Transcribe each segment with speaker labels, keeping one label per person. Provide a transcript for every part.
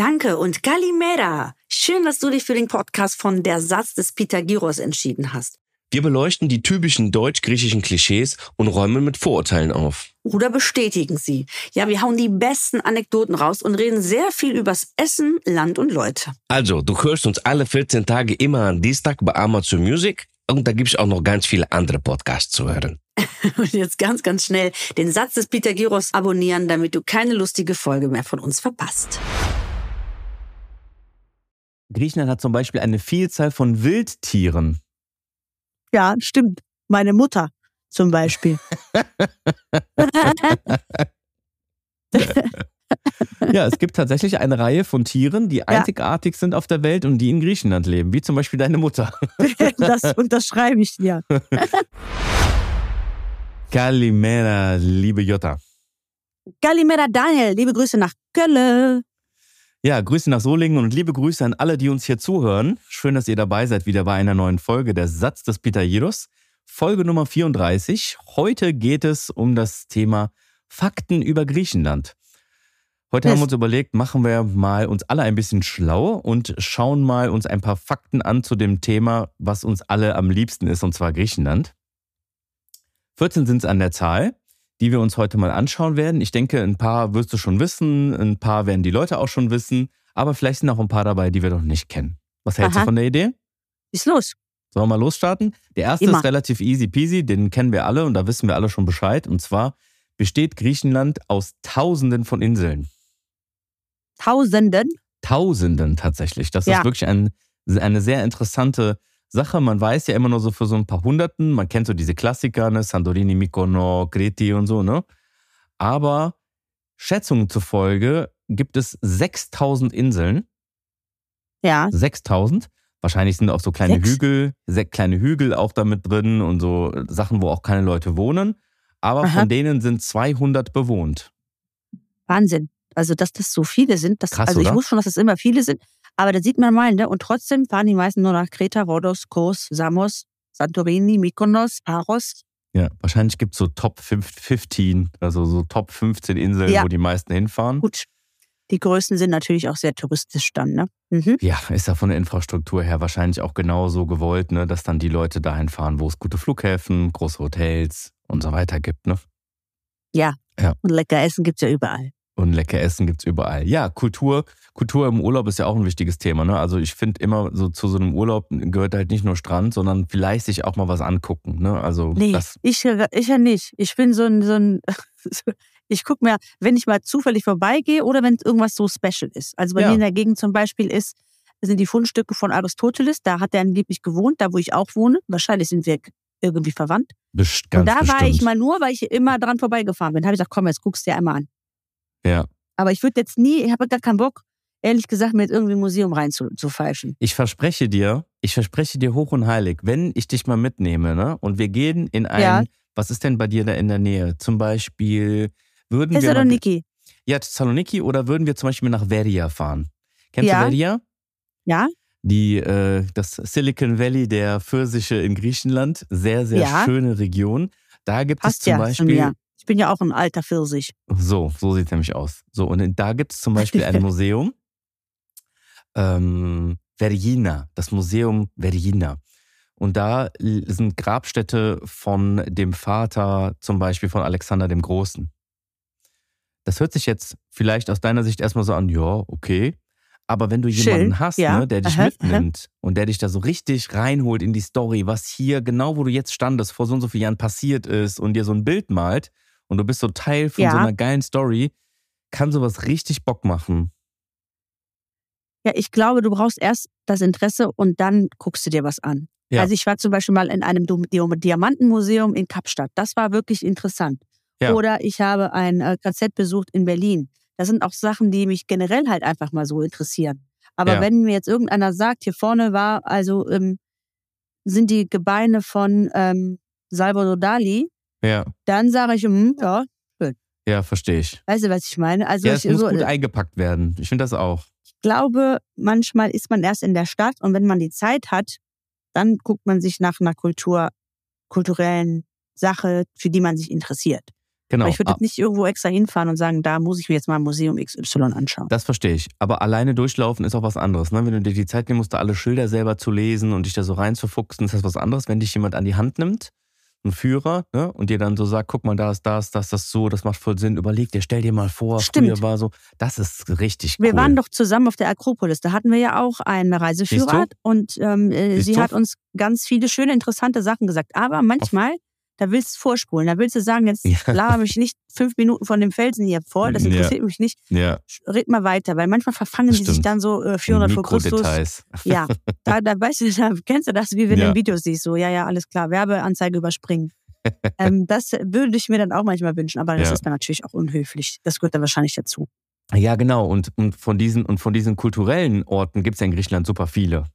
Speaker 1: Danke und Kalimera. Schön, dass du dich für den Podcast von Der Satz des Pythagoras entschieden hast.
Speaker 2: Wir beleuchten die typischen deutsch-griechischen Klischees und räumen mit Vorurteilen auf.
Speaker 1: Oder bestätigen sie. Ja, wir hauen die besten Anekdoten raus und reden sehr viel übers Essen, Land und Leute.
Speaker 2: Also, du hörst uns alle 14 Tage immer am Dienstag bei Amazon Music und da gibt's auch noch ganz viele andere Podcasts zu hören.
Speaker 1: Und jetzt ganz, ganz schnell den Satz des Pythagoras abonnieren, damit du keine lustige Folge mehr von uns verpasst.
Speaker 3: Griechenland hat zum Beispiel eine Vielzahl von Wildtieren.
Speaker 4: Ja, stimmt. Meine Mutter zum Beispiel.
Speaker 3: ja, es gibt tatsächlich eine Reihe von Tieren, die einzigartig sind auf der Welt und die in Griechenland leben, wie zum Beispiel deine Mutter.
Speaker 4: das unterschreibe ich dir.
Speaker 3: Kalimera, liebe Jutta.
Speaker 4: Kalimera Daniel, liebe Grüße nach Köln.
Speaker 3: Ja, Grüße nach Solingen und liebe Grüße an alle, die uns hier zuhören. Schön, dass ihr dabei seid, wieder bei einer neuen Folge der Satz des Pythagoras. Folge Nummer 34. Heute geht es um das Thema Fakten über Griechenland. Heute haben wir uns überlegt, machen wir mal uns alle ein bisschen schlau und schauen mal uns ein paar Fakten an zu dem Thema, was uns alle am liebsten ist, und zwar Griechenland. 14 sind es an der Zahl die wir uns heute mal anschauen werden. Ich denke, ein paar wirst du schon wissen, ein paar werden die Leute auch schon wissen, aber vielleicht sind auch ein paar dabei, die wir noch nicht kennen. Was hältst Aha. du von der Idee?
Speaker 4: Ist los.
Speaker 3: Sollen wir mal losstarten? Der erste Immer. ist relativ easy peasy, den kennen wir alle und da wissen wir alle schon Bescheid. Und zwar besteht Griechenland aus Tausenden von Inseln.
Speaker 4: Tausenden?
Speaker 3: Tausenden tatsächlich. Das ja. ist wirklich ein, eine sehr interessante Sache. Man weiß ja immer nur so für so ein paar Hunderten, man kennt so diese Klassiker, ne? Santorini, Mykono, Kreti und so, ne? Aber Schätzungen zufolge gibt es 6000 Inseln.
Speaker 4: Ja.
Speaker 3: 6000. Wahrscheinlich sind auch so kleine Sechs? Hügel, kleine Hügel auch damit drin und so Sachen, wo auch keine Leute wohnen. Aber Aha. von denen sind 200 bewohnt.
Speaker 4: Wahnsinn. Also, dass das so viele sind. Das,
Speaker 3: Krass,
Speaker 4: also, ich
Speaker 3: oder?
Speaker 4: wusste schon, dass es das immer viele sind. Aber da sieht man mal, ne? Und trotzdem fahren die meisten nur nach Kreta, Rhodos, Kos, Samos, Santorini, Mykonos, Paros.
Speaker 3: Ja, wahrscheinlich gibt es so Top 15, also so Top 15 Inseln, ja. wo die meisten hinfahren.
Speaker 4: Gut. Die größten sind natürlich auch sehr touristisch dann, ne? Mhm.
Speaker 3: Ja, ist ja von der Infrastruktur her wahrscheinlich auch genauso gewollt, ne, dass dann die Leute dahin fahren, wo es gute Flughäfen, große Hotels und so weiter gibt, ne?
Speaker 4: Ja. ja. Und lecker Essen gibt es ja überall.
Speaker 3: Und lecker Essen gibt es überall. Ja, Kultur. Kultur im Urlaub ist ja auch ein wichtiges Thema. Ne? Also ich finde immer so zu so einem Urlaub gehört halt nicht nur Strand, sondern vielleicht sich auch mal was angucken. Ne? Also
Speaker 4: nee, ich, ich ja nicht. Ich bin so ein, so ein ich gucke mir, wenn ich mal zufällig vorbeigehe oder wenn irgendwas so special ist. Also bei ja. mir in der Gegend zum Beispiel ist, sind die Fundstücke von Aristoteles. Da hat er angeblich gewohnt, da wo ich auch wohne. Wahrscheinlich sind wir irgendwie verwandt.
Speaker 3: Best,
Speaker 4: und da
Speaker 3: bestimmt.
Speaker 4: war ich mal nur, weil ich immer dran vorbeigefahren bin. Da habe ich gesagt, komm, jetzt guckst du dir einmal an.
Speaker 3: Ja.
Speaker 4: Aber ich würde jetzt nie, ich habe gar keinen Bock, ehrlich gesagt, mir jetzt irgendwie ein Museum reinzupfeifen.
Speaker 3: Ich verspreche dir, ich verspreche dir hoch und heilig, wenn ich dich mal mitnehme, ne, und wir gehen in ein, ja. was ist denn bei dir da in der Nähe? Zum Beispiel, würden wir.
Speaker 4: Thessaloniki.
Speaker 3: Ja, Thessaloniki oder würden wir zum Beispiel nach Veria fahren? Kennst ja. du Veria?
Speaker 4: Ja.
Speaker 3: Die, äh, das Silicon Valley der Pfirsiche in Griechenland. Sehr, sehr ja. schöne Region. Da gibt Passt es zum Beispiel
Speaker 4: ich bin ja auch ein alter Pfirsich.
Speaker 3: So, so sieht es nämlich aus. So, und da gibt es zum Beispiel ein Museum, ähm, Vergina, das Museum Vergina. Und da sind Grabstätte von dem Vater zum Beispiel von Alexander dem Großen. Das hört sich jetzt vielleicht aus deiner Sicht erstmal so an, ja, okay. Aber wenn du jemanden
Speaker 4: Schön,
Speaker 3: hast,
Speaker 4: ja.
Speaker 3: ne, der dich
Speaker 4: aha,
Speaker 3: mitnimmt aha. und der dich da so richtig reinholt in die Story, was hier genau, wo du jetzt standest, vor so und so vielen Jahren passiert ist und dir so ein Bild malt, und du bist so Teil von ja. so einer geilen Story, kann sowas richtig Bock machen.
Speaker 4: Ja, ich glaube, du brauchst erst das Interesse und dann guckst du dir was an. Ja. Also ich war zum Beispiel mal in einem Diamantenmuseum in Kapstadt. Das war wirklich interessant. Ja. Oder ich habe ein äh, KZ besucht in Berlin. Das sind auch Sachen, die mich generell halt einfach mal so interessieren. Aber ja. wenn mir jetzt irgendeiner sagt, hier vorne war, also ähm, sind die Gebeine von ähm, Salvador Dali,
Speaker 3: ja.
Speaker 4: Dann sage ich, hm, ja, schön.
Speaker 3: Ja, verstehe ich.
Speaker 4: Weißt du, was ich meine? Also
Speaker 3: ja,
Speaker 4: es
Speaker 3: muss
Speaker 4: so,
Speaker 3: gut eingepackt werden. Ich finde das auch.
Speaker 4: Ich glaube, manchmal ist man erst in der Stadt und wenn man die Zeit hat, dann guckt man sich nach einer Kultur, kulturellen Sache, für die man sich interessiert. Genau. Aber ich würde ah. nicht irgendwo extra hinfahren und sagen, da muss ich mir jetzt mal Museum XY anschauen.
Speaker 3: Das verstehe ich. Aber alleine durchlaufen ist auch was anderes. Ne? Wenn du dir die Zeit nehmen musst, da alle Schilder selber zu lesen und dich da so reinzufuchsen, ist das was anderes. Wenn dich jemand an die Hand nimmt, ein Führer, ne? und dir dann so sagt, guck mal, da ist das, das, das so, das macht voll Sinn, überleg dir, stell dir mal vor,
Speaker 4: Stimmt.
Speaker 3: früher war so, das ist richtig
Speaker 4: cool. Wir waren doch zusammen auf der Akropolis, da hatten wir ja auch einen Reiseführer und ähm, äh, sie hat uns ganz viele schöne, interessante Sachen gesagt. Aber manchmal da willst du vorspulen. Da willst du sagen, jetzt ja. laber mich nicht fünf Minuten von dem Felsen hier vor, das interessiert ja. mich nicht. Ja. Red mal weiter, weil manchmal verfangen die sich dann so äh, 400 vor Christus. Ja, da, da weißt du, da kennst du das, wie wenn ja. du im Video siehst, so, ja, ja, alles klar, Werbeanzeige überspringen. ähm, das würde ich mir dann auch manchmal wünschen, aber das ist dann natürlich auch unhöflich. Das gehört dann wahrscheinlich dazu.
Speaker 3: Ja, genau. Und, und, von, diesen, und von diesen kulturellen Orten gibt es ja in Griechenland super viele.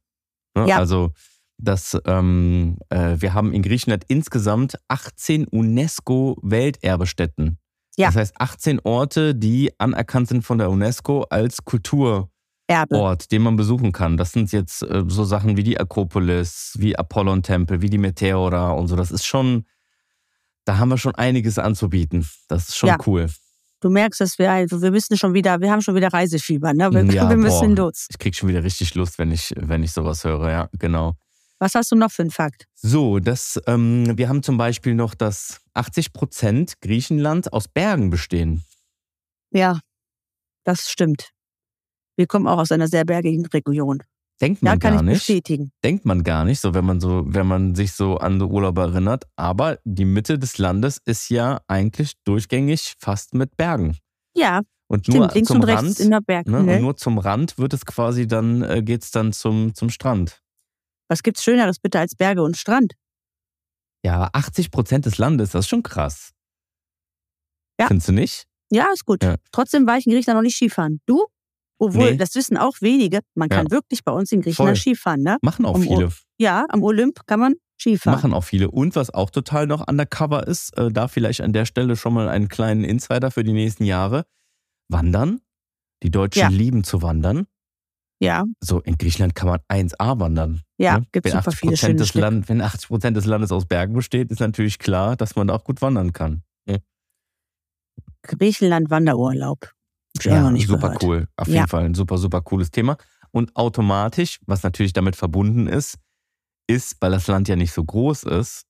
Speaker 3: Ne? Ja. Also dass ähm, äh, wir haben in Griechenland insgesamt 18 UNESCO-Welterbestätten. Ja. Das heißt 18 Orte, die anerkannt sind von der UNESCO als Kulturort, den man besuchen kann. Das sind jetzt äh, so Sachen wie die Akropolis, wie Apollon-Tempel, wie die Meteora und so. Das ist schon, da haben wir schon einiges anzubieten. Das ist schon ja. cool.
Speaker 4: Du merkst, dass wir, also wir müssen schon wieder, wir haben schon wieder Reisefieber, ne? Wir, ja, wir müssen boah, los.
Speaker 3: Ich krieg schon wieder richtig Lust, wenn ich, wenn ich sowas höre, ja, genau.
Speaker 4: Was hast du noch für einen Fakt?
Speaker 3: So, das, ähm, wir haben zum Beispiel noch, dass 80 Prozent Griechenland aus Bergen bestehen.
Speaker 4: Ja, das stimmt. Wir kommen auch aus einer sehr bergigen Region.
Speaker 3: Denkt man ja, gar ich nicht. Bestätigen. Denkt man gar nicht, so wenn man so, wenn man sich so an Urlaub erinnert. Aber die Mitte des Landes ist ja eigentlich durchgängig fast mit Bergen.
Speaker 4: Ja.
Speaker 3: Und nur stimmt, zum Rand, in der Berg, ne, und nur zum Rand wird es quasi dann, äh, geht's dann zum, zum Strand.
Speaker 4: Was gibt's Schöneres bitte als Berge und Strand?
Speaker 3: Ja, aber 80 Prozent des Landes, das ist schon krass. Ja. Findest du nicht?
Speaker 4: Ja, ist gut. Ja. Trotzdem war ich in Griechenland noch nicht Skifahren. Du? Obwohl, nee. das wissen auch wenige. Man kann ja. wirklich bei uns in Griechenland Voll. Skifahren, ne?
Speaker 3: Machen auch um, viele.
Speaker 4: Ja, am Olymp kann man Skifahren.
Speaker 3: Machen auch viele. Und was auch total noch undercover ist, äh, da vielleicht an der Stelle schon mal einen kleinen Insider für die nächsten Jahre. Wandern. Die Deutschen ja. lieben zu wandern.
Speaker 4: Ja.
Speaker 3: So, in Griechenland kann man 1A wandern.
Speaker 4: Ja, ne? gibt es super viele schöne
Speaker 3: des Land, Wenn 80 Prozent des Landes aus Bergen besteht, ist natürlich klar, dass man da auch gut wandern kann. Ja.
Speaker 4: Griechenland Wanderurlaub.
Speaker 3: Ja, super gehört. cool. Auf jeden Fall ein super, super cooles Thema. Und automatisch, was natürlich damit verbunden ist, ist, weil das Land ja nicht so groß ist,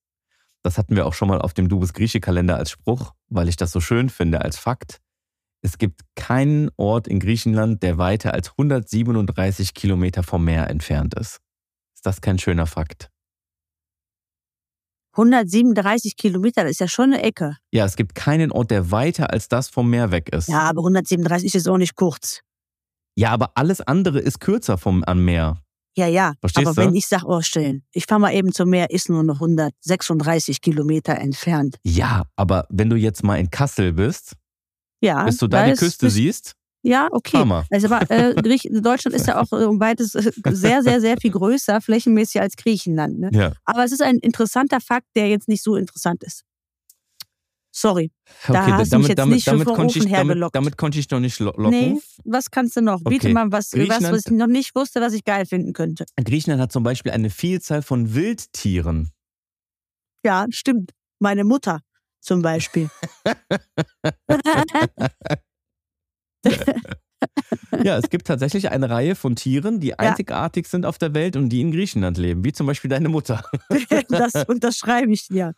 Speaker 3: das hatten wir auch schon mal auf dem Dubes Grieche Kalender als Spruch, weil ich das so schön finde als Fakt. Es gibt keinen Ort in Griechenland, der weiter als 137 Kilometer vom Meer entfernt ist. Ist das kein schöner Fakt?
Speaker 4: 137 Kilometer, das ist ja schon eine Ecke.
Speaker 3: Ja, es gibt keinen Ort, der weiter als das vom Meer weg ist.
Speaker 4: Ja, aber 137 ist auch nicht kurz.
Speaker 3: Ja, aber alles andere ist kürzer vom am Meer.
Speaker 4: Ja, ja. Verstehst aber du? wenn ich sage, oh, stellen, ich fahre mal eben zum Meer, ist nur noch 136 Kilometer entfernt.
Speaker 3: Ja, aber wenn du jetzt mal in Kassel bist, ja, bis du da die Küste siehst.
Speaker 4: Ja, okay. Hammer. Also, aber äh, Deutschland ist ja auch um beides äh, sehr, sehr, sehr viel größer, flächenmäßig als Griechenland. Ne? Ja. Aber es ist ein interessanter Fakt, der jetzt nicht so interessant ist. Sorry. Da okay, hast damit, mich jetzt damit, nicht damit, konnte
Speaker 3: ich, damit, damit, konnte ich noch nicht locken. Nee,
Speaker 4: was kannst du noch? Biete okay. mal was, was, was ich noch nicht wusste, was ich geil finden könnte.
Speaker 3: Griechenland hat zum Beispiel eine Vielzahl von Wildtieren.
Speaker 4: Ja, stimmt. Meine Mutter zum Beispiel.
Speaker 3: ja, es gibt tatsächlich eine Reihe von Tieren, die einzigartig ja. sind auf der Welt und die in Griechenland leben, wie zum Beispiel deine Mutter.
Speaker 4: das unterschreibe ich dir.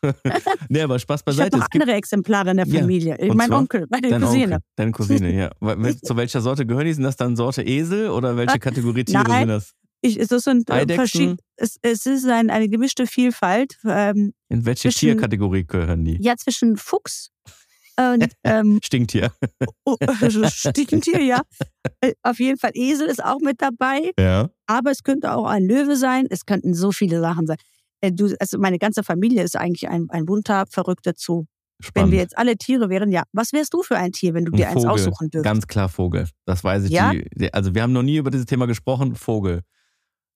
Speaker 3: nee, aber Spaß beiseite.
Speaker 4: Ich habe noch andere Exemplare in der Familie. Ja, mein Onkel, meine Cousine. Onkel,
Speaker 3: deine Cousine, ja. Zu welcher Sorte gehören die? Sind das dann Sorte Esel oder welche Kategorie Tiere Nein, sind das?
Speaker 4: Ich, es, sind äh, verschiedene, es, es ist ein, eine gemischte Vielfalt.
Speaker 3: Ähm, In welche zwischen, Tierkategorie gehören die?
Speaker 4: Ja, zwischen Fuchs und ähm,
Speaker 3: Stinktier.
Speaker 4: Oh, also Stinktier, ja. Äh, auf jeden Fall Esel ist auch mit dabei.
Speaker 3: Ja.
Speaker 4: Aber es könnte auch ein Löwe sein. Es könnten so viele Sachen sein. Äh, du, also meine ganze Familie ist eigentlich ein, ein bunter, verrückter Zoo. Spannend. Wenn wir jetzt alle Tiere wären, ja. Was wärst du für ein Tier, wenn du ein dir Vogel. eins aussuchen dürftest?
Speaker 3: Ganz klar Vogel. Das weiß ich. Ja? Die, also wir haben noch nie über dieses Thema gesprochen. Vogel.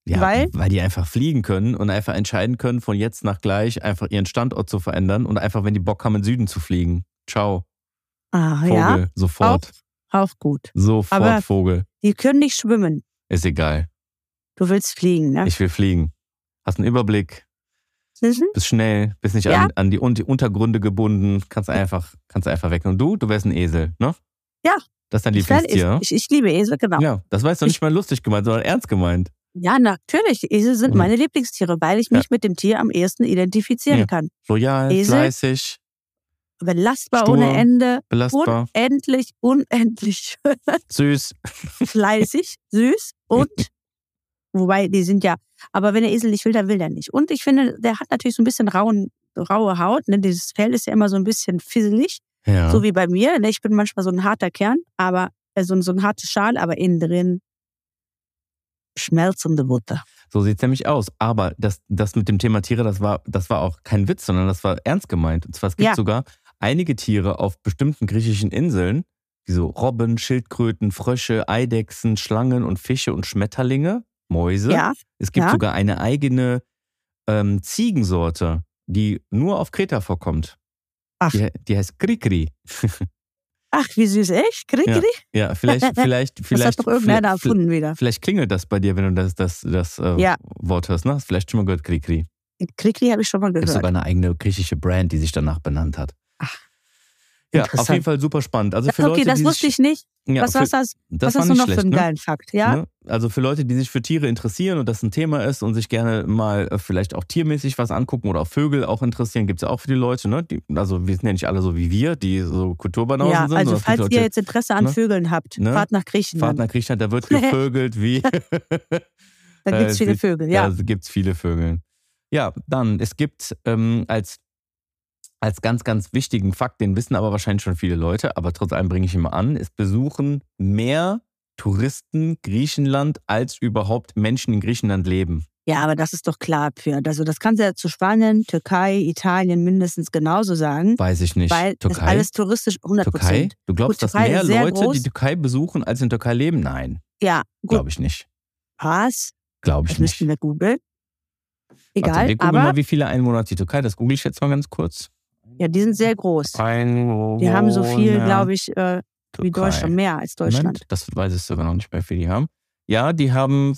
Speaker 3: Ja, weil? weil die einfach fliegen können und einfach entscheiden können, von jetzt nach gleich einfach ihren Standort zu verändern und einfach, wenn die Bock haben, in den Süden zu fliegen. Ciao.
Speaker 4: Ah, Vogel, ja.
Speaker 3: sofort.
Speaker 4: Auch, auch gut.
Speaker 3: Sofort Aber Vogel.
Speaker 4: Die können nicht schwimmen.
Speaker 3: Ist egal.
Speaker 4: Du willst fliegen, ne?
Speaker 3: Ich will fliegen. Hast einen Überblick.
Speaker 4: Mhm.
Speaker 3: Bist schnell, bist nicht ja. an, an die, die, Untergründe gebunden, kannst einfach, kannst einfach weg. Und du, du wärst ein Esel, ne?
Speaker 4: Ja.
Speaker 3: Das ist dein Lieblingstier.
Speaker 4: Ich, ich, ich, liebe Esel, genau.
Speaker 3: Ja, das war jetzt doch nicht mal lustig gemeint, sondern ernst gemeint.
Speaker 4: Ja, natürlich. Esel sind mhm. meine Lieblingstiere, weil ich mich ja. mit dem Tier am ehesten identifizieren ja. kann.
Speaker 3: Loyal, Esel, fleißig.
Speaker 4: Belastbar stur, ohne Ende.
Speaker 3: Belastbar.
Speaker 4: Unendlich, unendlich.
Speaker 3: süß.
Speaker 4: Fleißig, süß und wobei die sind ja, aber wenn der Esel nicht will, dann will er nicht. Und ich finde, der hat natürlich so ein bisschen rauen, raue Haut. Ne? Dieses Fell ist ja immer so ein bisschen fisselig. Ja. So wie bei mir. Ne? Ich bin manchmal so ein harter Kern, aber äh, so, so ein hartes Schal, aber innen drin schmelzende Butter.
Speaker 3: So sieht es nämlich aus. Aber das, das mit dem Thema Tiere, das war, das war auch kein Witz, sondern das war ernst gemeint. Und zwar, es gibt ja. sogar einige Tiere auf bestimmten griechischen Inseln, wie so Robben, Schildkröten, Frösche, Eidechsen, Schlangen und Fische und Schmetterlinge, Mäuse.
Speaker 4: Ja.
Speaker 3: Es gibt
Speaker 4: ja.
Speaker 3: sogar eine eigene ähm, Ziegensorte, die nur auf Kreta vorkommt.
Speaker 4: Ach.
Speaker 3: Die, die heißt Krikri.
Speaker 4: Ach, wie süß, echt? Krikri?
Speaker 3: Ja, ja vielleicht, vielleicht, vielleicht.
Speaker 4: Das hat doch irgendeiner erfunden wieder.
Speaker 3: Vielleicht klingelt das bei dir, wenn du das, das, das äh,
Speaker 4: ja.
Speaker 3: Wort hörst, ne? Hast vielleicht schon mal gehört, Krikri.
Speaker 4: Krikri habe ich schon mal gehört.
Speaker 3: Das ist sogar eine eigene griechische Brand, die sich danach benannt hat. Ja, auf jeden Fall super spannend. Also für
Speaker 4: okay,
Speaker 3: Leute,
Speaker 4: das
Speaker 3: die
Speaker 4: wusste
Speaker 3: sich,
Speaker 4: ich nicht.
Speaker 3: Ja,
Speaker 4: was,
Speaker 3: für,
Speaker 4: was, das,
Speaker 3: das
Speaker 4: was hast du noch
Speaker 3: schlecht,
Speaker 4: für einen
Speaker 3: ne?
Speaker 4: geilen Fakt? Ja?
Speaker 3: Ne? Also für Leute, die sich für Tiere interessieren und das ein Thema ist und sich gerne mal äh, vielleicht auch tiermäßig was angucken oder auch Vögel auch interessieren, gibt es ja auch für die Leute. Ne? Die, also wir sind ja nicht alle so wie wir, die so Kulturbanausen
Speaker 4: ja,
Speaker 3: sind.
Speaker 4: Also falls
Speaker 3: Leute,
Speaker 4: ihr jetzt Interesse an
Speaker 3: ne?
Speaker 4: Vögeln habt,
Speaker 3: Ne?
Speaker 4: fahrt nach Griechenland.
Speaker 3: Fahrt nach Griechenland, da wird gevögelt wie.
Speaker 4: da gibt es
Speaker 3: Äh,
Speaker 4: viele Vögel, ja.
Speaker 3: Da gibt es viele Vögel. Ja, dann, es gibt ähm, als, als ganz, ganz wichtigen Fakt, den wissen aber wahrscheinlich schon viele Leute, aber trotz allem bringe ich ihn mal an, es besuchen mehr Touristen Griechenland, als überhaupt Menschen in Griechenland leben.
Speaker 4: Ja, aber das ist doch klar, Pferd. Also das kannst du ja zu Spanien, Türkei, Italien mindestens genauso sagen.
Speaker 3: Weiß ich nicht.
Speaker 4: Weil das
Speaker 3: Türkei?
Speaker 4: alles touristisch 100
Speaker 3: Türkei?
Speaker 4: Prozent.
Speaker 3: Du glaubst,
Speaker 4: Gut,
Speaker 3: dass mehr Leute
Speaker 4: groß.
Speaker 3: die Türkei besuchen, als in Türkei leben? Nein,
Speaker 4: Ja, gut,
Speaker 3: glaube ich nicht.
Speaker 4: was?
Speaker 3: Glaube
Speaker 4: Das
Speaker 3: ich nicht.
Speaker 4: müssten wir googeln. Egal,
Speaker 3: Warte, wir googeln
Speaker 4: aber
Speaker 3: mal, wie viele Einwohner hat die Türkei. Das google ich jetzt mal ganz kurz.
Speaker 4: Ja, die sind sehr groß.
Speaker 3: Einwohner.
Speaker 4: Die haben so viel, glaube ich, äh, wie
Speaker 3: Türkei.
Speaker 4: Deutschland, mehr als Deutschland.
Speaker 3: Moment, das weiß ich sogar noch nicht, wie viel die haben. Ja, die haben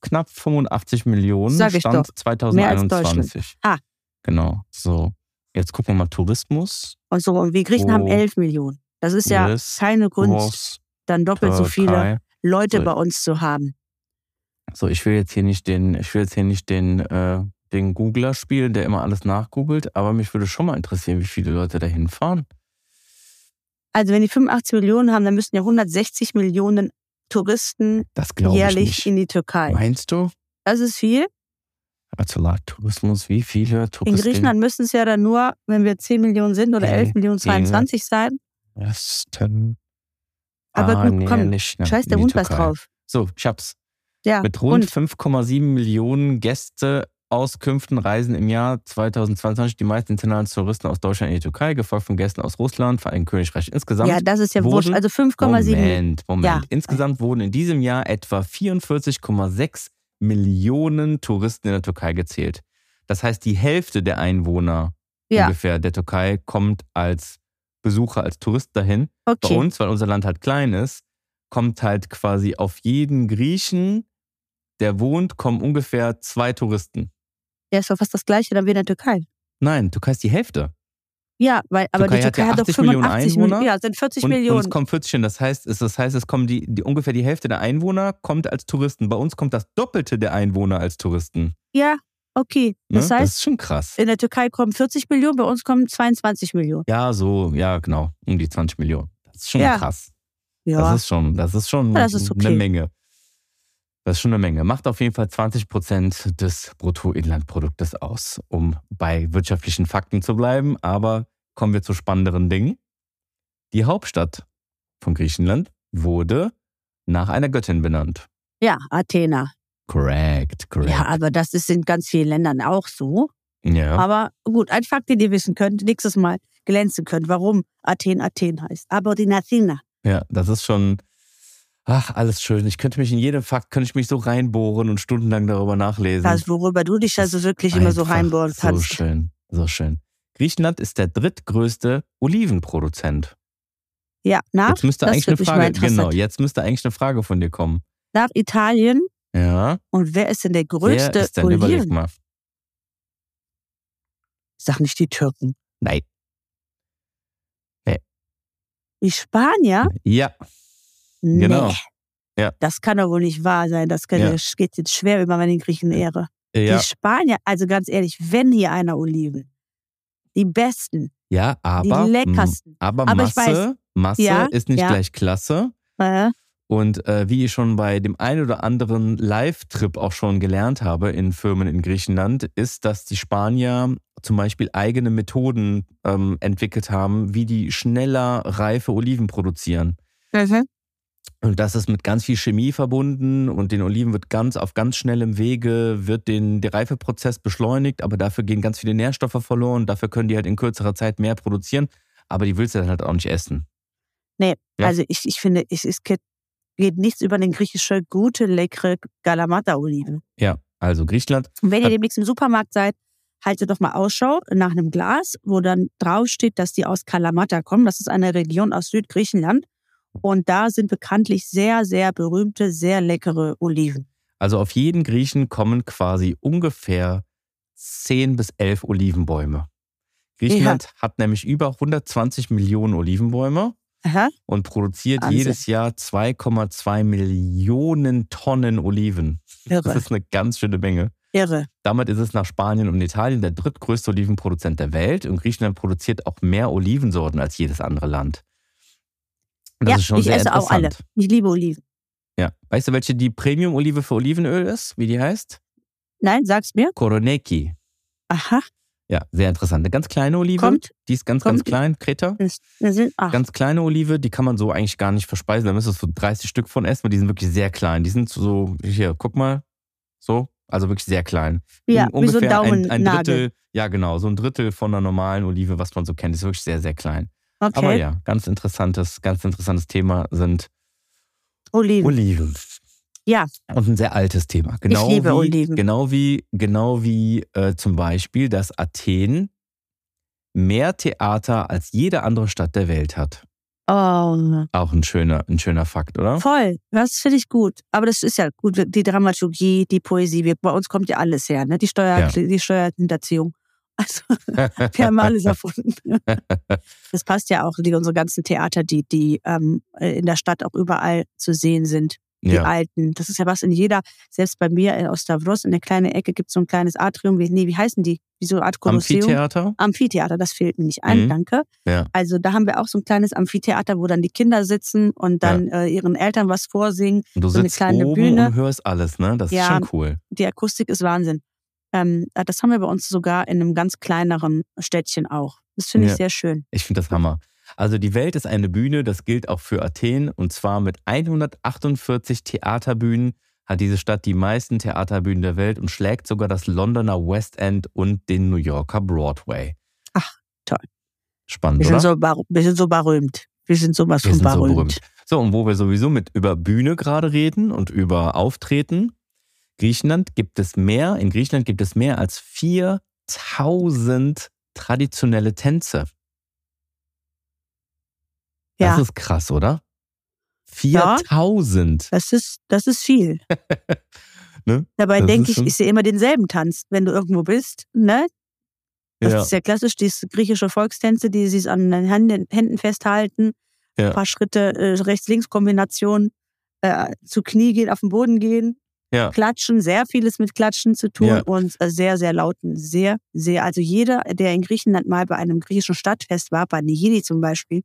Speaker 3: knapp 85 Millionen.
Speaker 4: Sag ich
Speaker 3: Stand
Speaker 4: doch. Mehr als
Speaker 3: 2021.
Speaker 4: Ah.
Speaker 3: Genau. So. Jetzt gucken wir mal Tourismus.
Speaker 4: Und so, und wir Griechen haben
Speaker 3: Oh.
Speaker 4: 11 Millionen. Das ist ja
Speaker 3: Yes.
Speaker 4: keine Kunst,
Speaker 3: Groß,
Speaker 4: dann doppelt so viele
Speaker 3: Türkei.
Speaker 4: Leute
Speaker 3: So.
Speaker 4: bei uns zu haben.
Speaker 3: So, ich will jetzt hier nicht den, ich will jetzt hier nicht den, äh, den Googler spielen, der immer alles nachgoogelt, aber mich würde schon mal interessieren, wie viele Leute da hinfahren.
Speaker 4: Also wenn die 85 Millionen haben, dann müssten ja 160 Millionen Touristen jährlich in die Türkei.
Speaker 3: Meinst du?
Speaker 4: Das ist viel.
Speaker 3: Also Tourismus, wie viele
Speaker 4: In
Speaker 3: Touristen?
Speaker 4: Griechenland müssten es ja dann nur, wenn wir 10 Millionen sind oder
Speaker 3: Hey,
Speaker 4: 11 Millionen 22 sein.
Speaker 3: Westen.
Speaker 4: Aber
Speaker 3: ah,
Speaker 4: gut,
Speaker 3: nee,
Speaker 4: komm,
Speaker 3: nicht, ne,
Speaker 4: Scheiß der
Speaker 3: in
Speaker 4: Hund was drauf.
Speaker 3: So, ich hab's.
Speaker 4: Ja,
Speaker 3: Mit rund
Speaker 4: und
Speaker 3: 5,7 Millionen Gästeauskünften reisen im Jahr 2022 die meisten internationalen Touristen aus Deutschland in die Türkei, gefolgt von Gästen aus Russland, Vereinigten Königreich. Insgesamt
Speaker 4: ja, das ist ja
Speaker 3: wurden-
Speaker 4: wurscht. Also 5,7 Millionen.
Speaker 3: Moment, Moment.
Speaker 4: Ja.
Speaker 3: Insgesamt wurden in diesem Jahr etwa 44,6 Millionen Touristen in der Türkei gezählt. Das heißt, die Hälfte der Einwohner
Speaker 4: Ja,
Speaker 3: ungefähr der Türkei kommt als Besucher, als Tourist dahin. Bei
Speaker 4: okay.
Speaker 3: uns, weil unser Land halt klein ist, kommt halt quasi auf jeden Griechen, der wohnt, kommen ungefähr zwei Touristen.
Speaker 4: Ja, ist doch fast das Gleiche dann wie in der Türkei.
Speaker 3: Nein, Türkei ist die Hälfte.
Speaker 4: Ja, weil, aber
Speaker 3: Türkei
Speaker 4: die
Speaker 3: hat
Speaker 4: Türkei
Speaker 3: ja
Speaker 4: hat, doch
Speaker 3: 80 Millionen
Speaker 4: 85
Speaker 3: Einwohner
Speaker 4: Millionen. Ja, sind 40
Speaker 3: Und, und
Speaker 4: Millionen.
Speaker 3: es kommen 40 hin. Das heißt, es, das heißt, es kommen die, die ungefähr die Hälfte der Einwohner kommt als Touristen. Bei uns kommt das Doppelte der Einwohner als Touristen.
Speaker 4: ja, okay.
Speaker 3: Ne?
Speaker 4: Das
Speaker 3: das
Speaker 4: heißt,
Speaker 3: ist schon krass.
Speaker 4: in der Türkei kommen 40 Millionen, bei uns kommen 22 Millionen.
Speaker 3: Ja, so, ja, genau, um die 20 Millionen. Das ist schon
Speaker 4: Ja.
Speaker 3: krass.
Speaker 4: Ja,
Speaker 3: Das ist schon, das ist schon
Speaker 4: Ja, das ist okay.
Speaker 3: eine Menge. Das ist schon eine Menge. Macht auf jeden Fall 20 Prozent des Bruttoinlandproduktes aus, um bei wirtschaftlichen Fakten zu bleiben. Aber kommen wir zu spannenderen Dingen. Die Hauptstadt von Griechenland wurde nach einer Göttin benannt.
Speaker 4: ja Athena.
Speaker 3: Correct, correct.
Speaker 4: Ja, aber das ist in ganz vielen Ländern auch so.
Speaker 3: Ja.
Speaker 4: Aber gut, ein Fakt, den ihr wissen könnt, nächstes Mal glänzen könnt, warum Athen Athen heißt. Aber die Athena.
Speaker 3: Ja, das ist schon, ach, alles schön. Ich könnte mich in jedem Fakt, könnte ich mich so reinbohren und stundenlang darüber nachlesen.
Speaker 4: Das, worüber du dich also wirklich immer so reinbohren kannst.
Speaker 3: So schön, so schön. Griechenland ist der drittgrößte Olivenproduzent.
Speaker 4: Ja, nach,
Speaker 3: Jetzt müsste eigentlich eine Frage, genau, jetzt müsste eigentlich eine Frage von dir kommen.
Speaker 4: nach Italien.
Speaker 3: Ja.
Speaker 4: Und wer ist denn der
Speaker 3: Wer
Speaker 4: größte
Speaker 3: ist denn, überleg
Speaker 4: Oliven?
Speaker 3: mal.
Speaker 4: Sag nicht die Türken.
Speaker 3: Nein.
Speaker 4: Nee. Die Spanier?
Speaker 3: Ja.
Speaker 4: Nee.
Speaker 3: Genau. Ja.
Speaker 4: Das kann doch wohl nicht wahr sein. Das, kann,
Speaker 3: Ja.
Speaker 4: geht jetzt schwer über meine Griechen Ehre.
Speaker 3: Ja,
Speaker 4: Die Spanier, also ganz ehrlich, wenn hier einer Oliven, die besten,
Speaker 3: ja aber,
Speaker 4: die leckersten.
Speaker 3: aber,
Speaker 4: Aber ich
Speaker 3: Masse, Masse
Speaker 4: Ja,
Speaker 3: ist nicht gleich Klasse. Und äh, wie ich schon bei dem einen oder anderen Live-Trip auch schon gelernt habe in Firmen in Griechenland, ist, dass die Spanier zum Beispiel eigene Methoden ähm, entwickelt haben, wie die schneller reife Oliven produzieren. Und das ist mit ganz viel Chemie verbunden und den Oliven wird ganz auf ganz schnellem Wege wird den, der Reifeprozess beschleunigt, aber dafür gehen ganz viele Nährstoffe verloren. Dafür können die halt in kürzerer Zeit mehr produzieren, aber die willst du dann halt auch nicht essen.
Speaker 4: nee,
Speaker 3: Ja.
Speaker 4: also ich, ich finde, es, es geht, geht nichts über den griechische gute, leckere Galamata-Oliven.
Speaker 3: Ja, also Griechenland.
Speaker 4: Und wenn ihr demnächst im Supermarkt seid, haltet doch mal Ausschau nach einem Glas, wo dann draufsteht, dass die aus Kalamata kommen. Das ist eine Region aus Südgriechenland. Und da sind bekanntlich sehr, sehr berühmte, sehr leckere Oliven.
Speaker 3: Also auf jeden Griechen kommen quasi ungefähr 10 bis 11 Olivenbäume. Griechenland hat nämlich über 120 Millionen Olivenbäume
Speaker 4: Aha.
Speaker 3: und produziert
Speaker 4: Wahnsinn.
Speaker 3: jedes Jahr 2,2 Millionen Tonnen Oliven. Das
Speaker 4: Irre,
Speaker 3: ist eine ganz schöne Menge.
Speaker 4: irre.
Speaker 3: Damit ist es nach Spanien und Italien der drittgrößte Olivenproduzent der Welt und Griechenland produziert auch mehr Olivensorten als jedes andere Land. Das
Speaker 4: ja,
Speaker 3: ist schon
Speaker 4: ich
Speaker 3: sehr
Speaker 4: esse auch alle. Ich liebe Oliven.
Speaker 3: Ja. Weißt du, welche die Premium-Olive für Olivenöl ist? Wie die heißt?
Speaker 4: Nein, sag's mir.
Speaker 3: Koroneki.
Speaker 4: Aha,
Speaker 3: Ja, sehr interessant. Eine ganz kleine Olive.
Speaker 4: kommt.
Speaker 3: Die ist ganz,
Speaker 4: kommt-
Speaker 3: ganz klein. Kreta.
Speaker 4: Das sind,
Speaker 3: Ganz kleine Olive, die kann man so eigentlich gar nicht verspeisen. Da müsstest du so 30 Stück von essen, weil die sind wirklich sehr klein. Die sind so, hier, guck mal. So. Also wirklich sehr klein.
Speaker 4: ja,
Speaker 3: Un-
Speaker 4: wie so ein
Speaker 3: ungefähr ein, ein. Drittel, ja genau, so ein Drittel von einer normalen Olive, was man so kennt, ist wirklich sehr, sehr klein.
Speaker 4: Okay,
Speaker 3: Aber ja, ganz interessantes, ganz interessantes Thema sind
Speaker 4: Oliven.
Speaker 3: Oliven.
Speaker 4: Ja.
Speaker 3: Und ein sehr altes Thema. Genau
Speaker 4: liebe
Speaker 3: wie,
Speaker 4: Oliven.
Speaker 3: Genau wie, genau wie äh, zum Beispiel, dass Athen mehr Theater als jede andere Stadt der Welt hat.
Speaker 4: Oh,
Speaker 3: Auch ein schöner, ein schöner Fakt, oder?
Speaker 4: voll. Das finde ich gut. Aber das ist ja gut. Die Dramaturgie, die Poesie. Wir, bei uns kommt ja alles her, ne? Die, Steuer,
Speaker 3: Ja.
Speaker 4: die Steuerhinterziehung. Also, wir haben alles erfunden. Das passt ja auch, die, unsere ganzen Theater, die, die ähm, in der Stadt auch überall zu sehen sind. Die
Speaker 3: ja.
Speaker 4: alten. Das ist ja was in jeder, selbst bei mir in Ostavros, in der kleinen Ecke gibt es so ein kleines Atrium. Wie, nee, wie heißen die? Wie so eine Art Kolosseum.
Speaker 3: Amphitheater?
Speaker 4: Amphitheater, das fehlt mir nicht ein,
Speaker 3: Mhm.
Speaker 4: danke.
Speaker 3: Ja.
Speaker 4: Also da haben wir auch so ein kleines Amphitheater, wo dann die Kinder sitzen und dann äh, ihren Eltern was vorsingen.
Speaker 3: Und du
Speaker 4: so eine
Speaker 3: sitzt
Speaker 4: kleine
Speaker 3: oben
Speaker 4: Bühne.
Speaker 3: und hörst alles, ne? Das
Speaker 4: Ja.
Speaker 3: ist schon cool.
Speaker 4: Die Akustik ist Wahnsinn. Ähm, das haben wir bei uns sogar in einem ganz kleineren Städtchen auch. Das finde ich
Speaker 3: Ja.
Speaker 4: sehr schön.
Speaker 3: Ich finde das Hammer. Also die Welt ist eine Bühne, das gilt auch für Athen und zwar mit 148 Theaterbühnen hat diese Stadt die meisten Theaterbühnen der Welt und schlägt sogar das Londoner West End und den New Yorker Broadway.
Speaker 4: Ach, toll.
Speaker 3: Spannend,
Speaker 4: Wir
Speaker 3: oder?
Speaker 4: sind, so bar wir sind so berühmt. Wir sind sowas
Speaker 3: Wir
Speaker 4: von
Speaker 3: sind so
Speaker 4: berühmt.
Speaker 3: berühmt. So, und wo wir sowieso mit über Bühne gerade reden und über Auftreten, Griechenland gibt es mehr, in Griechenland gibt es mehr als 4000 traditionelle Tänze.
Speaker 4: ja,
Speaker 3: Das ist krass, oder? 4000.
Speaker 4: das ist, das ist viel.
Speaker 3: Ne?
Speaker 4: Dabei
Speaker 3: Das
Speaker 4: denke ich,
Speaker 3: schon-
Speaker 4: ich sehe immer denselben Tanz, wenn du irgendwo bist. Ne? Das
Speaker 3: Ja.
Speaker 4: ist ja klassisch, diese griechische Volkstänze, die sich an den Händen, festhalten,
Speaker 3: Ja.
Speaker 4: ein paar Schritte äh, Rechts-Links-Kombination, äh, zu Knie gehen, auf den Boden gehen,
Speaker 3: Ja.
Speaker 4: klatschen, sehr vieles mit Klatschen zu tun
Speaker 3: Ja.
Speaker 4: und äh, sehr, sehr lauten, sehr, sehr. Also jeder, der in Griechenland mal bei einem griechischen Stadtfest war, bei Nigiri zum Beispiel,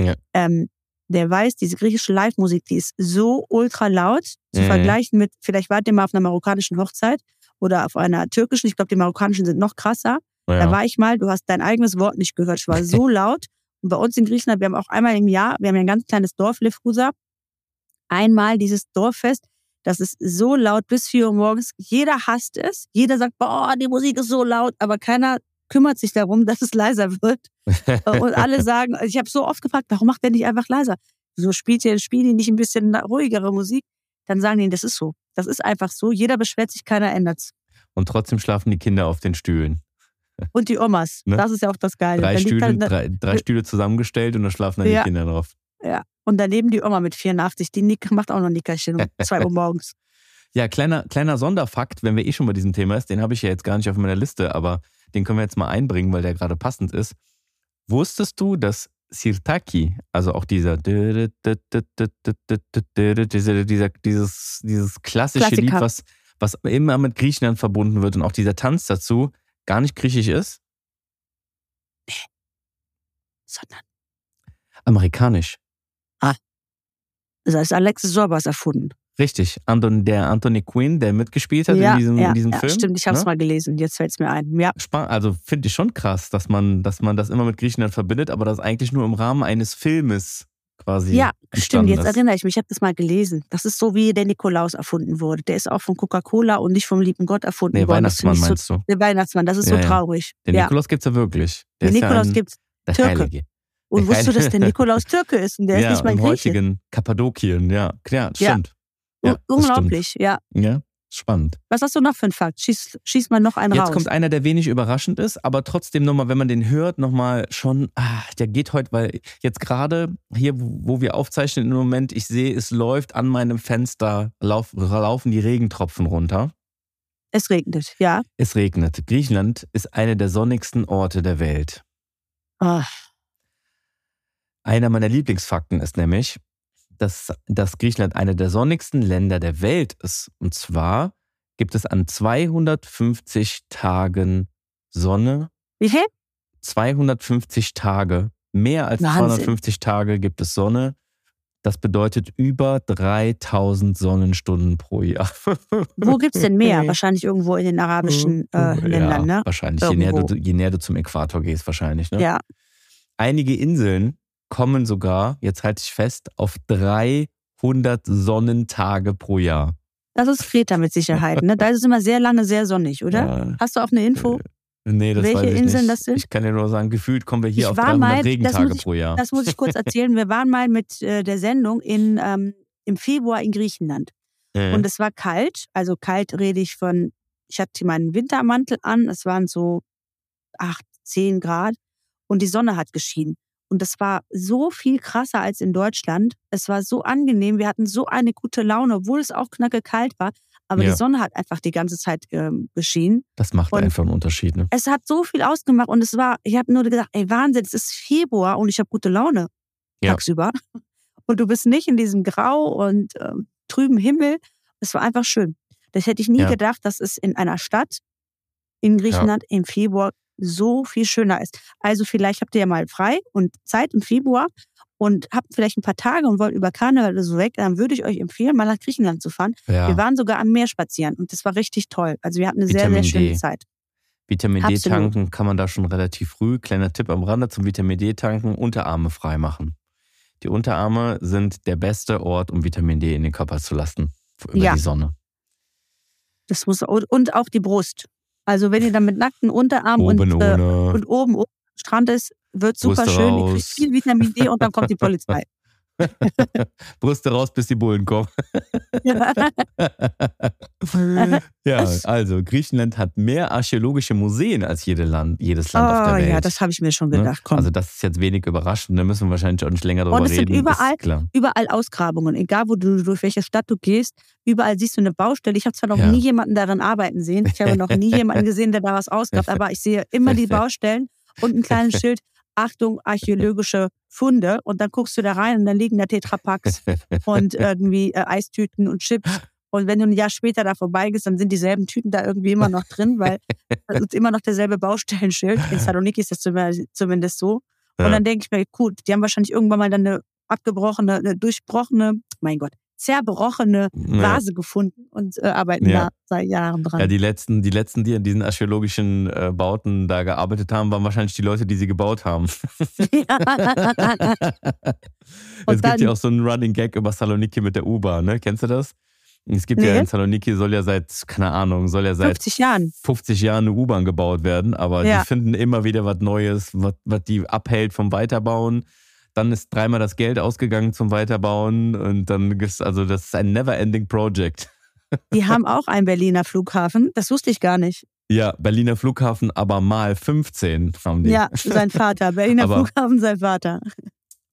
Speaker 3: Ja.
Speaker 4: ähm, der weiß, diese griechische Live-Musik, die ist so ultra laut, zu
Speaker 3: Mhm.
Speaker 4: vergleichen mit, vielleicht wart ihr mal auf einer marokkanischen Hochzeit oder auf einer türkischen, ich glaube, die marokkanischen sind noch krasser. Da war ich mal, du hast dein eigenes Wort nicht gehört. Es war so laut. Und bei uns in Griechenland, wir haben auch einmal im Jahr, wir haben ja ein ganz kleines Dorf, Lefrusa, einmal dieses Dorffest, das ist so laut bis 4 Uhr morgens. Jeder hasst es. Jeder sagt, boah, die Musik ist so laut, aber keiner kümmert sich darum, dass es leiser wird. Und alle sagen, ich habe so oft gefragt, warum macht der nicht einfach leiser? So spielt ihr, spielt ihr nicht ein bisschen ruhigere Musik? Dann sagen die, das ist so. Das ist einfach so. Jeder beschwert sich, keiner ändert's.
Speaker 3: Und trotzdem schlafen die Kinder auf den Stühlen.
Speaker 4: Und die Omas.
Speaker 3: Ne?
Speaker 4: Das ist ja auch das Geile.
Speaker 3: Drei Stühle,
Speaker 4: dann-
Speaker 3: drei, drei Stühle zusammengestellt und da schlafen dann
Speaker 4: Ja.
Speaker 3: die Kinder drauf.
Speaker 4: Ja. Und daneben die Oma mit 84, die Nick macht auch noch Nickerchen um 2 Uhr morgens.
Speaker 3: Ja, kleiner, kleiner Sonderfakt, wenn wir eh schon bei diesem Thema ist, den habe ich ja jetzt gar nicht auf meiner Liste, aber den können wir jetzt mal einbringen, weil der gerade passend ist. Wusstest du, dass Sirtaki, also auch dieser, dieser, dieses, dieses klassische Klassiker. Lied, was, was immer mit Griechenland verbunden wird und auch dieser Tanz dazu, gar nicht griechisch ist?
Speaker 4: Nee. Sondern?
Speaker 3: Amerikanisch.
Speaker 4: Das heißt, Alexis Sorbas erfunden.
Speaker 3: Richtig, Anton, der Anthony Quinn, der mitgespielt hat ja, in diesem,
Speaker 4: ja,
Speaker 3: in diesem
Speaker 4: ja,
Speaker 3: Film.
Speaker 4: Stimmt, ich habe es ne? mal gelesen, jetzt fällt es mir ein. Ja.
Speaker 3: Also finde ich schon krass, dass man, dass man das immer mit Griechenland verbindet, aber das eigentlich nur im Rahmen eines Filmes quasi.
Speaker 4: Ja, stimmt, jetzt ist. erinnere ich mich, ich habe das mal gelesen. Das ist so, wie der Nikolaus erfunden wurde. Der ist auch von Coca-Cola und nicht vom lieben Gott erfunden
Speaker 3: nee,
Speaker 4: worden.
Speaker 3: Weihnachtsmann meinst
Speaker 4: so,
Speaker 3: du?
Speaker 4: Der Weihnachtsmann, das ist so traurig.
Speaker 3: Den Nikolaus gibt es ja wirklich.
Speaker 4: Der den Nikolaus gibt es.
Speaker 3: Der
Speaker 4: Türke.
Speaker 3: Heilige.
Speaker 4: Und wusstest du, dass der Nikolaus Türke ist und der
Speaker 3: ja,
Speaker 4: ist nicht mal
Speaker 3: im
Speaker 4: Grieche?
Speaker 3: heutigen Kappadokien, ja. Ja, stimmt.
Speaker 4: Ja, Unglaublich, ja.
Speaker 3: Ja, spannend.
Speaker 4: Was hast du noch für einen Fakt? Schieß, schieß mal noch einen
Speaker 3: Jetzt
Speaker 4: raus.
Speaker 3: Jetzt kommt einer, der wenig überraschend ist, aber trotzdem nochmal, wenn man den hört, nochmal schon, ah, der geht heute, weil jetzt gerade hier, wo wir aufzeichnen im Moment, ich sehe, es läuft an meinem Fenster, lauf, laufen die Regentropfen runter.
Speaker 4: Es regnet, ja.
Speaker 3: Es regnet. Griechenland ist einer der sonnigsten Orte der Welt.
Speaker 4: Ach.
Speaker 3: Einer meiner Lieblingsfakten ist nämlich, dass, dass Griechenland eine der sonnigsten Länder der Welt ist. Und zwar gibt es an 250 Tagen Sonne.
Speaker 4: Wie viel?
Speaker 3: 250 Tage. Mehr als Wahnsinn. 250 Tage gibt es Sonne. Das bedeutet über 3000 Sonnenstunden pro Jahr.
Speaker 4: Wo gibt es denn mehr? Wahrscheinlich irgendwo in den arabischen äh, Ländern,
Speaker 3: ja,
Speaker 4: ne?
Speaker 3: Wahrscheinlich, je näher, du, je näher, du, zum Äquator gehst, wahrscheinlich. Ne?
Speaker 4: Ja.
Speaker 3: Einige Inseln kommen sogar, jetzt halte ich fest, auf 300 Sonnentage pro Jahr.
Speaker 4: Das ist Kreta mit Sicherheit. Ne? Da ist es immer sehr lange sehr sonnig, oder? Ja. Hast du auch eine Info?
Speaker 3: Äh, nee, das
Speaker 4: Welche
Speaker 3: weiß ich
Speaker 4: Inseln
Speaker 3: nicht.
Speaker 4: das sind?
Speaker 3: Ich kann dir nur sagen, gefühlt kommen wir hier
Speaker 4: ich
Speaker 3: auf 300
Speaker 4: mal,
Speaker 3: Regentage
Speaker 4: ich,
Speaker 3: pro Jahr.
Speaker 4: Das muss ich kurz erzählen. Wir waren mal mit äh, der Sendung in, ähm, im Februar in Griechenland.
Speaker 3: Äh.
Speaker 4: Und es war kalt. Also kalt rede ich von, ich hatte meinen Wintermantel an. Es waren so acht, zehn Grad. Und die Sonne hat geschienen. Und das war so viel krasser als in Deutschland. Es war so angenehm. Wir hatten so eine gute Laune, obwohl es auch knacke kalt war. Aber ja. die Sonne hat einfach die ganze Zeit geschienen.
Speaker 3: Das macht und einfach einen Unterschied. Ne?
Speaker 4: Es hat so viel ausgemacht und es war, ich habe nur gedacht, ey Wahnsinn, es ist Februar und ich habe gute Laune ja. tagsüber. Und du bist nicht in diesem Grau und ähm, trüben Himmel. Es war einfach schön. Das hätte ich nie ja. gedacht, dass es in einer Stadt in Griechenland im Februar so viel schöner ist. Also vielleicht habt ihr ja mal frei und Zeit im Februar und habt vielleicht ein paar Tage und wollt über Karneval oder so weg, dann würde ich euch empfehlen, mal nach Griechenland zu fahren.
Speaker 3: Ja.
Speaker 4: Wir waren sogar am Meer spazieren und das war richtig toll. Also wir hatten eine Vitamin sehr, sehr schöne D. Zeit.
Speaker 3: Vitamin
Speaker 4: Absolut.
Speaker 3: D tanken kann man da schon relativ früh. Kleiner Tipp am Rande zum Vitamin D tanken, Unterarme frei machen. Die Unterarme sind der beste Ort, um Vitamin D in den Körper zu lassen. Über
Speaker 4: ja.
Speaker 3: die Sonne.
Speaker 4: Das muss, und auch die Brust. Also wenn ihr dann mit nackten Unterarmen
Speaker 3: oben
Speaker 4: und, äh, und oben, oben Strand ist, wird super
Speaker 3: Brüste
Speaker 4: schön.
Speaker 3: raus.
Speaker 4: Ihr kriegt viel Vitamin D und dann kommt die Polizei.
Speaker 3: Brüste raus, bis die Bullen kommen. ja, also Griechenland hat mehr archäologische Museen als jede Land, jedes Land
Speaker 4: oh,
Speaker 3: auf der Welt.
Speaker 4: Ja, das habe ich mir schon gedacht. Komm.
Speaker 3: Also das ist jetzt wenig überraschend, da müssen wir wahrscheinlich auch nicht länger drüber
Speaker 4: und es
Speaker 3: reden.
Speaker 4: Sind überall, überall Ausgrabungen, egal wo du durch welche Stadt du gehst, überall siehst du eine Baustelle. Ich habe zwar noch ja. nie jemanden darin arbeiten sehen, ich habe noch nie jemanden gesehen, der da was ausgrabt, aber ich sehe immer die Baustellen und ein kleines Schild, Achtung, archäologische Funde. Und dann guckst du da rein und dann liegen da Tetrapacks und irgendwie äh, Eistüten und Chips. Und wenn du ein Jahr später da vorbeigehst, dann sind dieselben Tüten da irgendwie immer noch drin, weil es ist immer noch derselbe Baustellenschild. In Saloniki ist das zumindest so. Und dann denke ich mir, gut, die haben wahrscheinlich irgendwann mal dann eine abgebrochene, eine durchbrochene, mein Gott, zerbrochene Vase ja. gefunden und äh, arbeiten ja. da seit Jahren dran.
Speaker 3: Ja, die letzten, die letzten, die an diesen archäologischen äh, Bauten da gearbeitet haben, waren wahrscheinlich die Leute, die sie gebaut haben. Ja. es gibt ja auch so einen Running Gag über Saloniki mit der U-Bahn, ne? Kennst du das? Es gibt nee. ja in Saloniki soll ja seit, keine Ahnung, soll ja seit
Speaker 4: 50 Jahren,
Speaker 3: 50 Jahren eine U-Bahn gebaut werden, aber ja. die finden immer wieder was Neues, was, was die abhält vom Weiterbauen. Dann ist dreimal das Geld ausgegangen zum Weiterbauen und dann ist also das ist ein never-ending Project.
Speaker 4: Die haben auch einen Berliner Flughafen, das wusste ich gar nicht.
Speaker 3: Ja, Berliner Flughafen, aber mal 15 haben die.
Speaker 4: Ja, sein Vater, Berliner aber, Flughafen, sein Vater.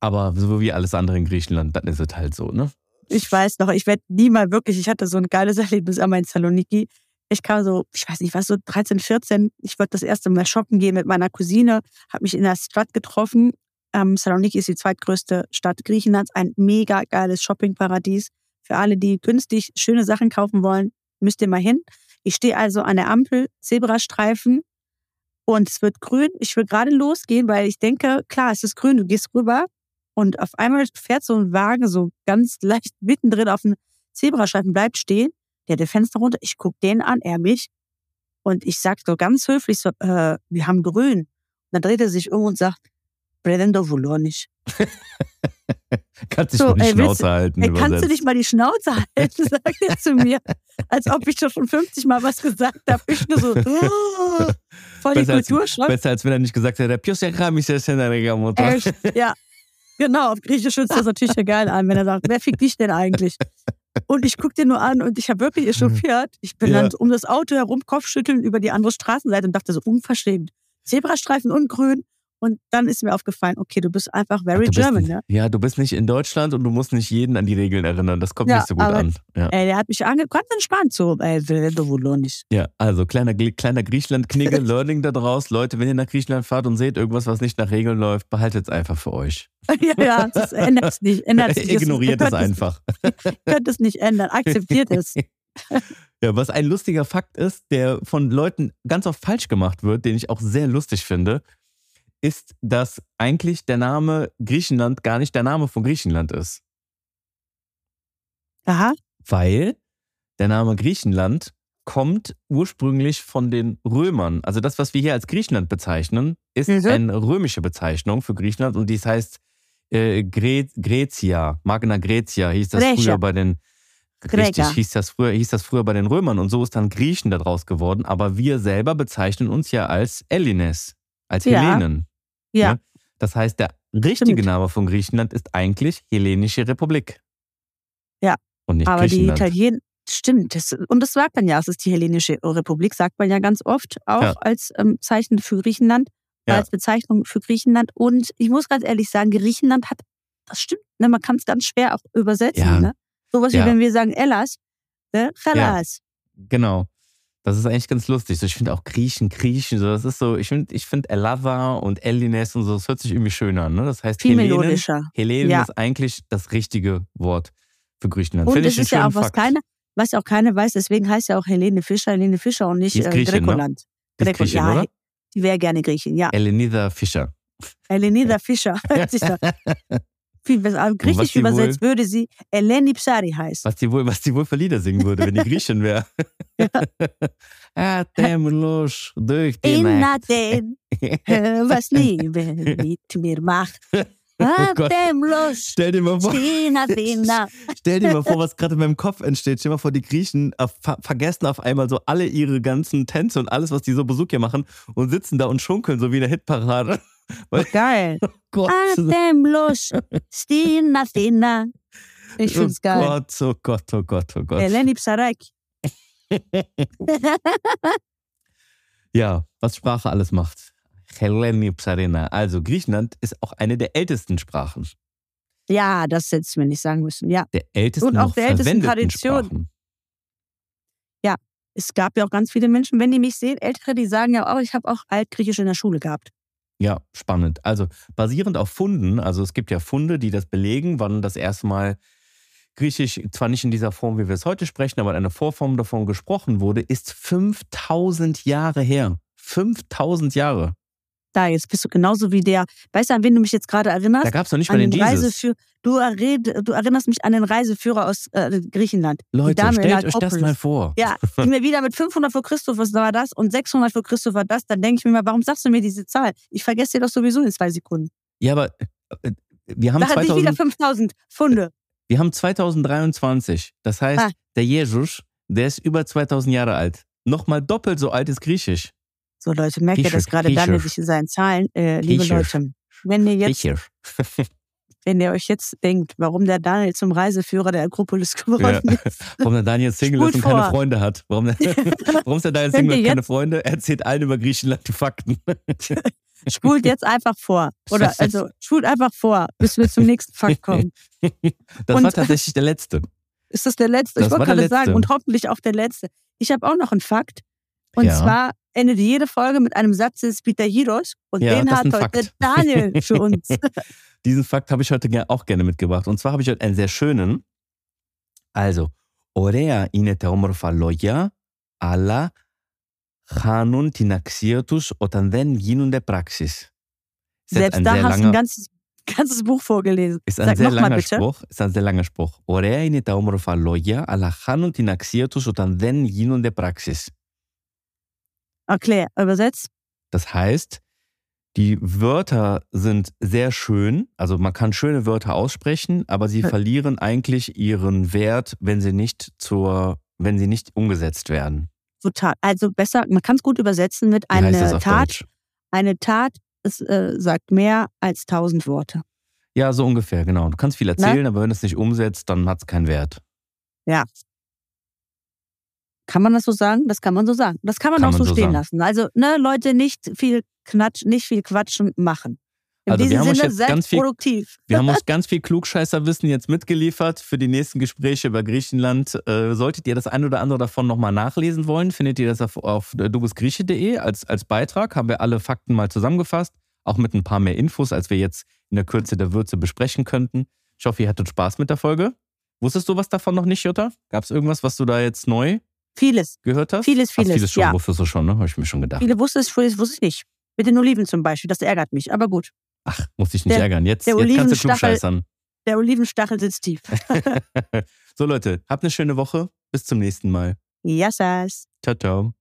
Speaker 3: Aber so wie alles andere in Griechenland, dann ist es halt so, ne?
Speaker 4: Ich weiß noch, ich werde nie mal wirklich, ich hatte so ein geiles Erlebnis einmal in Saloniki. Ich kam so, ich weiß nicht, was so 13, 14. Ich wollte das erste Mal shoppen gehen mit meiner Cousine, habe mich in der Stadt getroffen. Ähm, Saloniki ist die zweitgrößte Stadt Griechenlands, ein mega geiles Shoppingparadies. Für alle, die günstig schöne Sachen kaufen wollen, müsst ihr mal hin. Ich stehe also an der Ampel, Zebrastreifen und es wird grün. Ich will gerade losgehen, weil ich denke, klar, es ist grün, du gehst rüber und auf einmal fährt so ein Wagen so ganz leicht mittendrin auf dem Zebrastreifen, bleibt stehen, der hat Fenster runter, ich guck den an, er mich und ich sag so ganz höflich so, äh, wir haben grün. Und dann dreht er sich um und sagt, Brelendo Vulonisch.
Speaker 3: kannst du so, nicht mal die Schnauze halten.
Speaker 4: Ey, kannst du nicht mal die Schnauze halten, sagt er zu mir. Als ob ich schon 50 Mal was gesagt habe. Ich nur so, oh, voll die Kulturschock.
Speaker 3: Besser als wenn er nicht gesagt hätte, ist
Speaker 4: Ja, genau. Auf Griechisch hört das natürlich geil an, wenn er sagt, wer fickt dich denn eigentlich? Und ich gucke dir nur an und ich habe wirklich echauffiert. Ich bin ja. dann um das Auto herum, Kopfschütteln über die andere Straßenseite und dachte so, unverschämt. Zebrastreifen und grün, und dann ist mir aufgefallen, okay, du bist einfach very
Speaker 3: bist,
Speaker 4: German, ne?
Speaker 3: Ja, du bist nicht in Deutschland und du musst nicht jeden an die Regeln erinnern. Das kommt ja, nicht so gut
Speaker 4: aber,
Speaker 3: an. Ja.
Speaker 4: Ey, der hat mich ange ganz entspannt so, ey.
Speaker 3: Ja, also kleiner, kleiner Griechenland-Knigge, Learning da draus. Leute, wenn ihr nach Griechenland fahrt und seht irgendwas, was nicht nach Regeln läuft, behaltet es einfach für euch.
Speaker 4: ja, ja, das ändert es nicht. Ändert nicht.
Speaker 3: Ignoriert es einfach.
Speaker 4: könnt es nicht ändern. Akzeptiert es.
Speaker 3: Ja, was ein lustiger Fakt ist, der von Leuten ganz oft falsch gemacht wird, den ich auch sehr lustig finde ist, dass eigentlich der Name Griechenland gar nicht der Name von Griechenland ist.
Speaker 4: Aha.
Speaker 3: Weil der Name Griechenland kommt ursprünglich von den Römern. Also das, was wir hier als Griechenland bezeichnen, ist mhm. eine römische Bezeichnung für Griechenland und dies heißt äh, Gre Grecia, Magna Grecia hieß das Grecia. früher bei den Richtig, hieß das, früher, hieß das früher bei den Römern und so ist dann Griechen daraus geworden. Aber wir selber bezeichnen uns ja als Elines, als ja. Hellenen.
Speaker 4: Ja. Ne?
Speaker 3: Das heißt, der richtige Stimmt. Name von Griechenland ist eigentlich Hellenische Republik.
Speaker 4: Ja.
Speaker 3: Und nicht
Speaker 4: Aber
Speaker 3: Griechenland.
Speaker 4: die Italiener, stimmt. Das, und das sagt man ja, es ist die Hellenische Republik, sagt man ja ganz oft auch ja. als ähm, Zeichen für Griechenland, ja. als Bezeichnung für Griechenland. Und ich muss ganz ehrlich sagen, Griechenland hat, das stimmt, ne, man kann es ganz schwer auch übersetzen. Ja. Ne? Sowas wie wenn wir sagen Ellas, ne? Chalas.
Speaker 3: Genau. Das ist eigentlich ganz lustig. So, ich finde auch Griechen, Griechen, so, das ist so, ich finde ich find Elava und Elines und so, das hört sich irgendwie schön an. Ne? Das heißt,
Speaker 4: Viel
Speaker 3: Hellenen,
Speaker 4: melodischer.
Speaker 3: Hellenen ja. ist eigentlich das richtige Wort für Griechenland.
Speaker 4: Und das ist ja auch, was keine, was auch keiner weiß, deswegen heißt ja auch Helene Fischer, Helene Fischer und nicht äh,
Speaker 3: Griechin. Ne? Griechin,
Speaker 4: ja,
Speaker 3: oder?
Speaker 4: die wäre gerne Griechin, ja.
Speaker 3: Elenida Fischer.
Speaker 4: Elenida Fischer. viel besser. Griechisch übersetzt wohl, würde sie Eleni Psari heißen.
Speaker 3: Was die wohl, was die wohl für Lieder singen würde, wenn die Griechin wäre. Atemlos durch die
Speaker 4: In Athen, was Liebe mit mir macht.
Speaker 3: Oh Atemlos. Stell dir mal vor. Stell dir mal vor, was gerade in meinem Kopf entsteht. Stell dir mal vor, die Griechen vergessen auf einmal so alle ihre ganzen Tänze und alles, was die so Besuch hier machen und sitzen da und schunkeln, so wie in der Hitparade.
Speaker 4: Weil, geil. Oh Gott. Atemlos, stehen Athena. Ich find's
Speaker 3: oh geil. Gott, oh Gott, oh Gott, oh Gott.
Speaker 4: Äh, Eleni Psarek.
Speaker 3: ja, was Sprache alles macht. Heleni Psarena. Also Griechenland ist auch eine der ältesten Sprachen.
Speaker 4: Ja, das hättest du mir nicht sagen müssen. Ja.
Speaker 3: Der ältesten Und auch der ältesten Tradition. Sprachen.
Speaker 4: Ja, es gab ja auch ganz viele Menschen, wenn die mich sehen, Ältere, die sagen ja auch, ich habe auch Altgriechisch in der Schule gehabt.
Speaker 3: Ja, spannend. Also basierend auf Funden, also es gibt ja Funde, die das belegen, wann das erste Mal Griechisch, zwar nicht in dieser Form, wie wir es heute sprechen, aber in einer Vorform davon gesprochen wurde, ist 5000 Jahre her. 5000 Jahre
Speaker 4: da, jetzt bist du genauso wie der, weißt du, an wen du mich jetzt gerade erinnerst?
Speaker 3: Da gab es noch nicht mal den, den Reiseführer.
Speaker 4: Du, du, erinnerst mich an den Reiseführer aus äh, Griechenland.
Speaker 3: Leute, stellt euch das mal vor.
Speaker 4: Ja, die mir wieder mit 500 vor Christus war das und 600 vor Christus war das, dann denke ich mir mal, warum sagst du mir diese Zahl? Ich vergesse dir doch sowieso in zwei Sekunden.
Speaker 3: Ja, aber äh, wir haben
Speaker 4: da
Speaker 3: 2000,
Speaker 4: wieder 5000 Funde.
Speaker 3: Wir haben 2023. Das heißt, ah. der Jesus, der ist über 2000 Jahre alt. Nochmal doppelt so alt ist Griechisch.
Speaker 4: So Leute, merkt ihr das gerade Daniel sich in seinen Zahlen? Äh, liebe Leute, wenn ihr jetzt, wenn ihr euch jetzt denkt, warum der Daniel zum Reiseführer der Akropolis geworden ja. ist.
Speaker 3: Warum der Daniel Single ist und vor. keine Freunde hat. Warum, der, warum ist der Daniel Single und keine Freunde? Er erzählt allen über Griechenland die Fakten.
Speaker 4: Spult jetzt einfach vor. Oder also spult einfach vor, bis wir zum nächsten Fakt kommen.
Speaker 3: Das und, war tatsächlich der letzte.
Speaker 4: Ist das der letzte? Das ich wollte gerade sagen, und hoffentlich auch der letzte. ich habe auch noch einen Fakt. Und ja. zwar endet jede Folge mit einem Satz des Peter Hirosch und ja, den hat heute Fakt. Daniel für uns.
Speaker 3: Diesen Fakt habe ich heute auch gerne mitgebracht. Und zwar habe ich heute einen sehr schönen. Also, Orea ineteomorphaloia alla hanun tinaxirtus otan den ginunde praxis.
Speaker 4: Selbst da hast du ein ganzes, ganzes Buch vorgelesen.
Speaker 3: Ist ein Sag sehr langer Spruch. Ist ein sehr langer Spruch. Orea ineteomorphaloia alla hanun tinaxirtus otan den ginunde praxis.
Speaker 4: Erklär, übersetzt.
Speaker 3: Das heißt, die Wörter sind sehr schön, also man kann schöne Wörter aussprechen, aber sie verlieren eigentlich ihren Wert, wenn sie nicht zur, wenn sie nicht umgesetzt werden.
Speaker 4: Total. Also besser, man kann es gut übersetzen mit einer Tat. Deutsch? Eine Tat es, äh, sagt mehr als tausend Worte.
Speaker 3: Ja, so ungefähr, genau. Du kannst viel ne? erzählen, Na? aber wenn du es nicht umsetzt, dann hat es keinen Wert.
Speaker 4: Ja. Kann man das so sagen? Das kann man so sagen. Das kann man kann auch man so, so stehen sagen. lassen. Also, ne, Leute, nicht viel Knatsch, nicht viel quatschen, machen. In also diesem Sinne, seid ganz viel, produktiv.
Speaker 3: Wir haben uns ganz viel Klugscheißerwissen jetzt mitgeliefert für die nächsten Gespräche über Griechenland. Äh, solltet ihr das ein oder andere davon nochmal nachlesen wollen, findet ihr das auf, auf dubusgrieche.de als, als Beitrag. Haben wir alle Fakten mal zusammengefasst, auch mit ein paar mehr Infos, als wir jetzt in der Kürze der Würze besprechen könnten. Ich hoffe, ihr hattet Spaß mit der Folge. Wusstest du was davon noch nicht, Jutta? Gab es irgendwas, was du da jetzt neu
Speaker 4: Vieles.
Speaker 3: gehört hast?
Speaker 4: Vieles, vieles. Ach,
Speaker 3: vieles schon,
Speaker 4: ja.
Speaker 3: wusstest du schon, ne? Habe ich mir schon gedacht.
Speaker 4: Viele wusste es, vieles wusste ich nicht. Mit den Oliven zum Beispiel, das ärgert mich, aber gut.
Speaker 3: Ach, muss dich nicht der, ärgern. Jetzt, jetzt kannst du klugscheißern.
Speaker 4: Der Olivenstachel sitzt tief.
Speaker 3: so Leute, habt eine schöne Woche. Bis zum nächsten Mal.
Speaker 4: Yassas.
Speaker 3: Ciao, ciao.